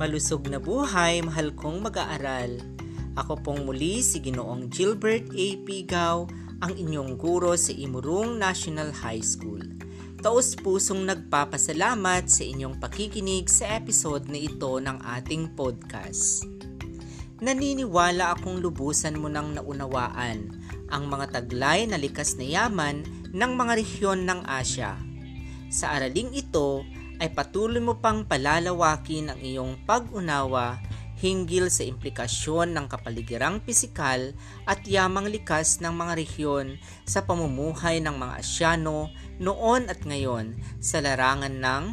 Malusog na buhay, mahal kong mag-aaral. Ako pong muli si Ginoong Gilbert A. Pigaw, ang inyong guro sa Imurong National High School. Taos pusong nagpapasalamat sa inyong pakikinig sa episode na ito ng ating podcast. Naniniwala akong lubusan mo nang naunawaan ang mga taglay na likas na yaman ng mga rehiyon ng Asya. Sa araling ito, ay patuloy mo pang palalawakin ang iyong pag-unawa hinggil sa implikasyon ng kapaligirang pisikal at yamang likas ng mga rehiyon sa pamumuhay ng mga Asyano noon at ngayon sa larangan ng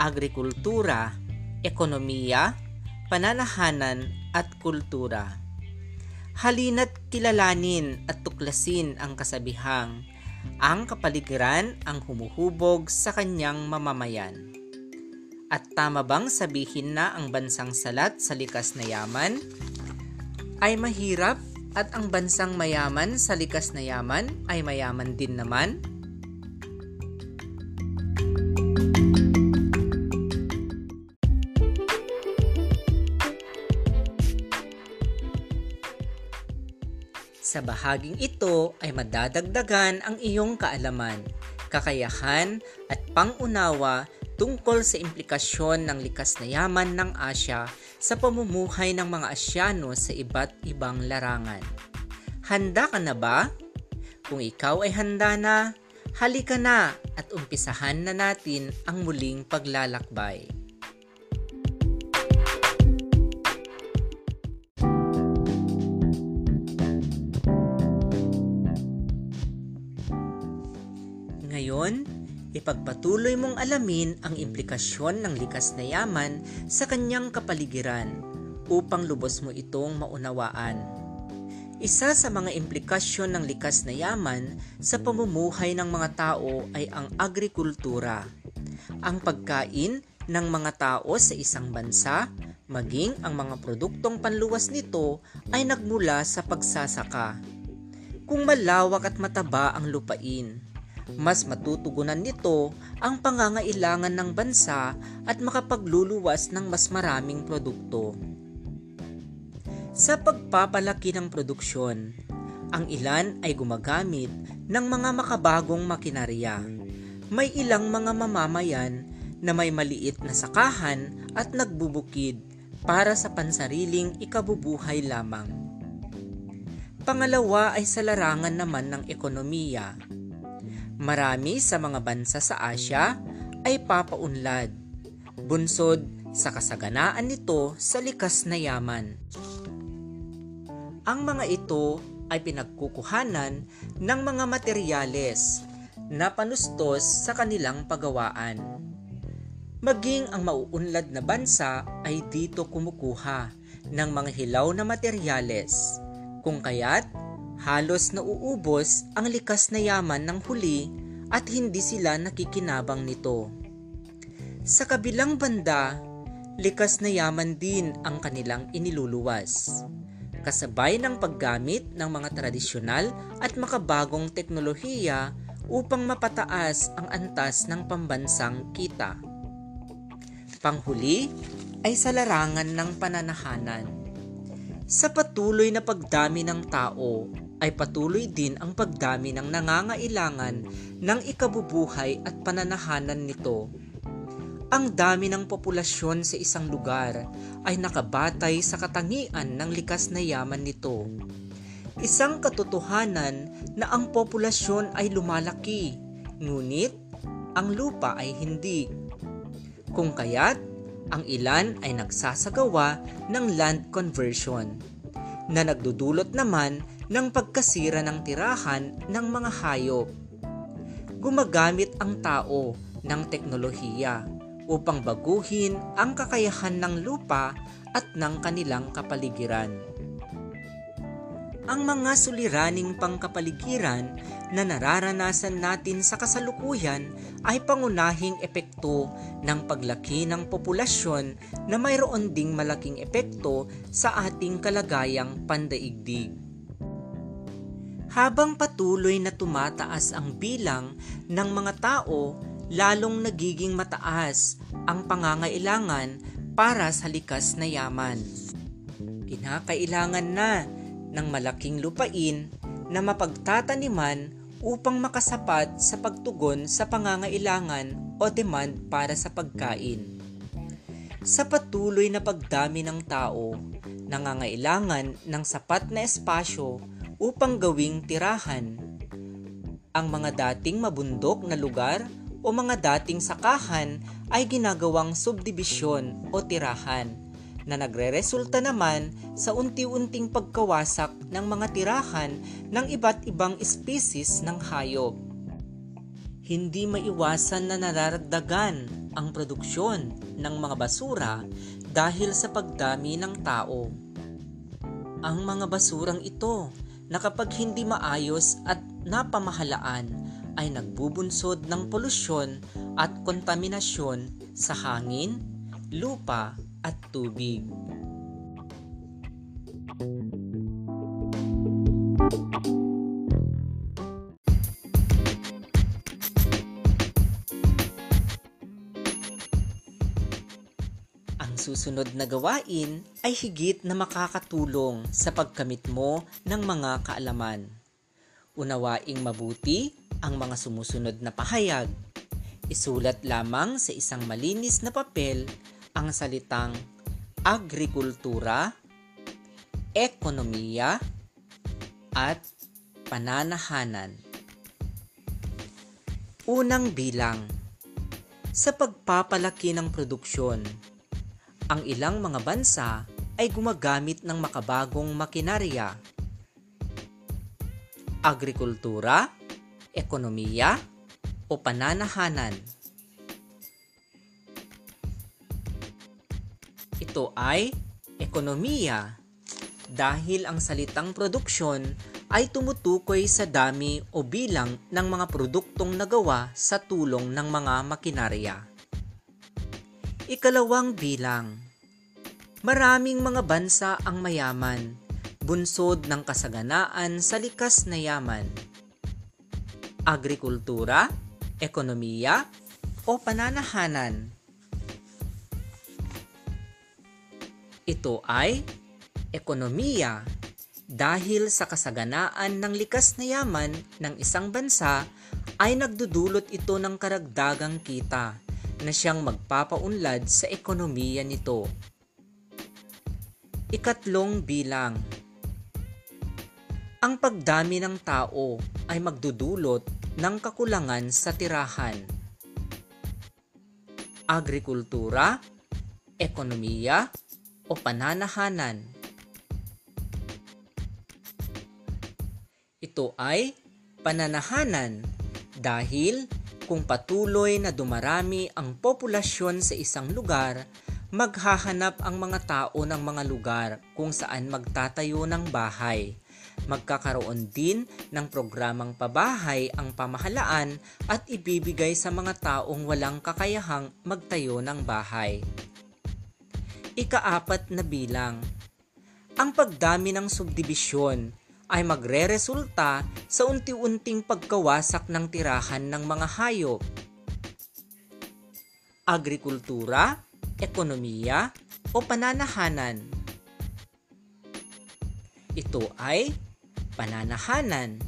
agrikultura, ekonomiya, pananahanan at kultura. Halina't kilalanin at tuklasin ang kasabihang ang kapaligiran ang humuhubog sa kanyang mamamayan. At tama bang sabihin na ang bansang salat sa likas na yaman ay mahirap at ang bansang mayaman sa likas na yaman ay mayaman din naman? Sa bahaging ito ay madadagdagan ang iyong kaalaman, kakayahan at pangunawa tungkol sa implikasyon ng likas na yaman ng Asya sa pamumuhay ng mga Asyano sa iba't ibang larangan. Handa ka na ba? Kung ikaw ay handa na, halika na at umpisahan na natin ang muling paglalakbay. Ngayon, ipagpatuloy mong alamin ang implikasyon ng likas na yaman sa kanyang kapaligiran upang lubos mo itong maunawaan. Isa sa mga implikasyon ng likas na yaman sa pamumuhay ng mga tao ay ang agrikultura. Ang pagkain ng mga tao sa isang bansa, maging ang mga produktong panluwas nito ay nagmula sa pagsasaka. Kung malawak at mataba ang lupain, mas matutugunan nito ang pangangailangan ng bansa at makapagluluwas ng mas maraming produkto. Sa pagpapalaki ng produksyon, ang ilan ay gumagamit ng mga makabagong makinarya. May ilang mga mamamayan na may maliit na sakahan at nagbubukid para sa pansariling ikabubuhay lamang. Pangalawa ay sa larangan naman ng ekonomiya Marami sa mga bansa sa Asya ay papaunlad, bunsod sa kasaganaan nito sa likas na yaman. Ang mga ito ay pinagkukuhanan ng mga materyales na panustos sa kanilang pagawaan. Maging ang mauunlad na bansa ay dito kumukuha ng mga hilaw na materyales, kung kaya't halos nauubos ang likas na yaman ng huli at hindi sila nakikinabang nito. Sa kabilang banda, likas na yaman din ang kanilang iniluluwas. Kasabay ng paggamit ng mga tradisyonal at makabagong teknolohiya upang mapataas ang antas ng pambansang kita. Panghuli ay sa larangan ng pananahanan. Sa patuloy na pagdami ng tao ay patuloy din ang pagdami ng nangangailangan ng ikabubuhay at pananahanan nito. Ang dami ng populasyon sa isang lugar ay nakabatay sa katangian ng likas na yaman nito. Isang katotohanan na ang populasyon ay lumalaki, ngunit ang lupa ay hindi. Kung kaya't, ang ilan ay nagsasagawa ng land conversion na nagdudulot naman ng pagkasira ng tirahan ng mga hayop. Gumagamit ang tao ng teknolohiya upang baguhin ang kakayahan ng lupa at ng kanilang kapaligiran. Ang mga suliraning pangkapaligiran na nararanasan natin sa kasalukuyan ay pangunahing epekto ng paglaki ng populasyon na mayroon ding malaking epekto sa ating kalagayang pandaigdig. Habang patuloy na tumataas ang bilang ng mga tao, lalong nagiging mataas ang pangangailangan para sa likas na yaman. Kinakailangan na ng malaking lupain na mapagtataniman upang makasapat sa pagtugon sa pangangailangan o demand para sa pagkain. Sa patuloy na pagdami ng tao, nangangailangan ng sapat na espasyo upang gawing tirahan. Ang mga dating mabundok na lugar o mga dating sakahan ay ginagawang subdibisyon o tirahan na nagreresulta naman sa unti-unting pagkawasak ng mga tirahan ng iba't ibang species ng hayop. Hindi maiwasan na nararagdagan ang produksyon ng mga basura dahil sa pagdami ng tao. Ang mga basurang ito na kapag hindi maayos at napamahalaan ay nagbubunsod ng polusyon at kontaminasyon sa hangin, lupa at tubig. Ang susunod na gawain ay higit na makakatulong sa pagkamit mo ng mga kaalaman. Unawaing mabuti ang mga sumusunod na pahayag. Isulat lamang sa isang malinis na papel ang salitang agrikultura, ekonomiya, at pananahanan. Unang bilang Sa pagpapalaki ng produksyon, ang ilang mga bansa ay gumagamit ng makabagong makinarya. Agrikultura, ekonomiya, o pananahanan. Ito ay ekonomiya dahil ang salitang produksyon ay tumutukoy sa dami o bilang ng mga produktong nagawa sa tulong ng mga makinarya. Ikalawang bilang Maraming mga bansa ang mayaman, bunsod ng kasaganaan sa likas na yaman. Agrikultura, ekonomiya, o pananahanan. Ito ay ekonomiya dahil sa kasaganaan ng likas na yaman ng isang bansa ay nagdudulot ito ng karagdagang kita na siyang magpapaunlad sa ekonomiya nito. Ikatlong bilang Ang pagdami ng tao ay magdudulot ng kakulangan sa tirahan. Agrikultura, ekonomiya, o pananahanan. Ito ay pananahanan dahil kung patuloy na dumarami ang populasyon sa isang lugar, maghahanap ang mga tao ng mga lugar kung saan magtatayo ng bahay. Magkakaroon din ng programang pabahay ang pamahalaan at ibibigay sa mga taong walang kakayahang magtayo ng bahay. Ikaapat na bilang. Ang pagdami ng subdibisyon ay magreresulta sa unti-unting pagkawasak ng tirahan ng mga hayop. Agrikultura, ekonomiya, o pananahanan. Ito ay pananahanan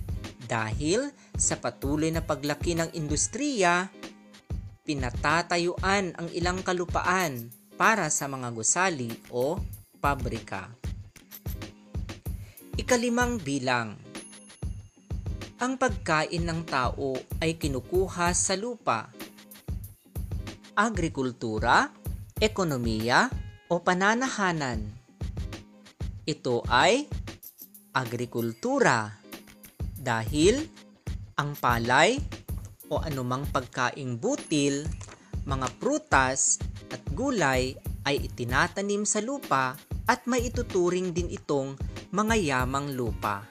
dahil sa patuloy na paglaki ng industriya, pinatatayuan ang ilang kalupaan para sa mga gusali o pabrika. Ikalimang bilang Ang pagkain ng tao ay kinukuha sa lupa. Agrikultura, ekonomiya, o pananahanan. Ito ay agrikultura dahil ang palay o anumang pagkaing butil, mga prutas at gulay ay itinatanim sa lupa at maituturing din itong mga yamang lupa.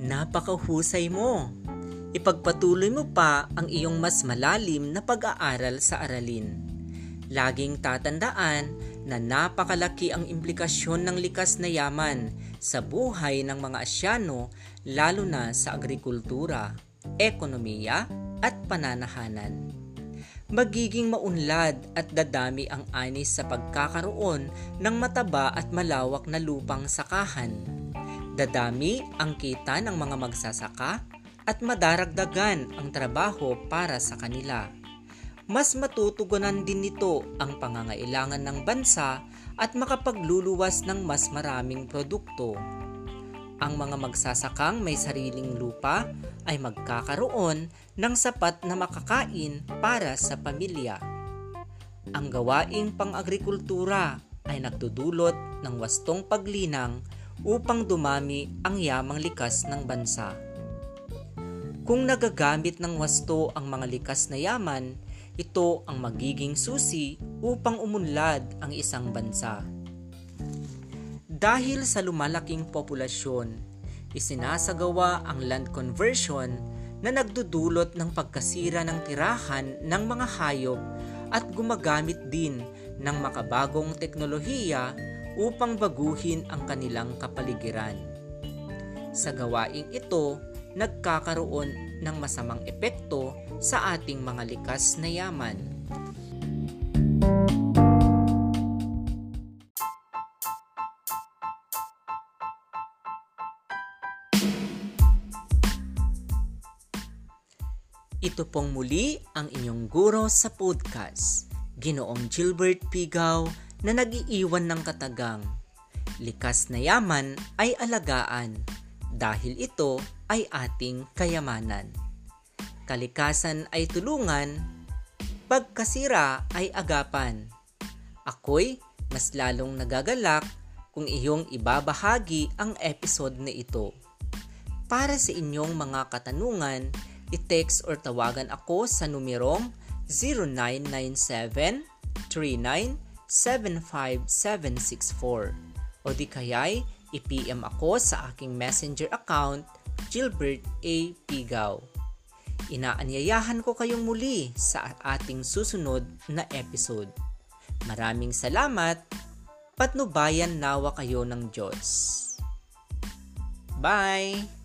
Napakahusay mo! Ipagpatuloy mo pa ang iyong mas malalim na pag-aaral sa aralin. Laging tatandaan na napakalaki ang implikasyon ng likas na yaman sa buhay ng mga Asyano lalo na sa agrikultura, ekonomiya at pananahanan. Magiging maunlad at dadami ang anis sa pagkakaroon ng mataba at malawak na lupang sakahan. Dadami ang kita ng mga magsasaka at madaragdagan ang trabaho para sa kanila. Mas matutugunan din nito ang pangangailangan ng bansa at makapagluluwas ng mas maraming produkto. Ang mga magsasakang may sariling lupa ay magkakaroon ng sapat na makakain para sa pamilya. Ang gawaing pang-agrikultura ay nagdudulot ng wastong paglinang upang dumami ang yamang likas ng bansa. Kung nagagamit ng wasto ang mga likas na yaman, ito ang magiging susi upang umunlad ang isang bansa. Dahil sa lumalaking populasyon, isinasagawa ang land conversion na nagdudulot ng pagkasira ng tirahan ng mga hayop at gumagamit din ng makabagong teknolohiya upang baguhin ang kanilang kapaligiran. Sa gawaing ito, nagkakaroon ng masamang epekto sa ating mga likas na yaman. Ito pong muli ang inyong guro sa podcast, Ginoong Gilbert Pigaw na nag-iiwan ng katagang. Likas na yaman ay alagaan dahil ito ay ating kayamanan. Kalikasan ay tulungan, pagkasira ay agapan. Ako'y mas lalong nagagalak kung iyong ibabahagi ang episode na ito. Para sa inyong mga katanungan, i-text or tawagan ako sa numerong 0997 75764 o di kaya'y i-PM ako sa aking messenger account Gilbert A. Pigaw. Inaanyayahan ko kayong muli sa ating susunod na episode. Maraming salamat. Patnubayan nawa kayo ng Diyos. Bye!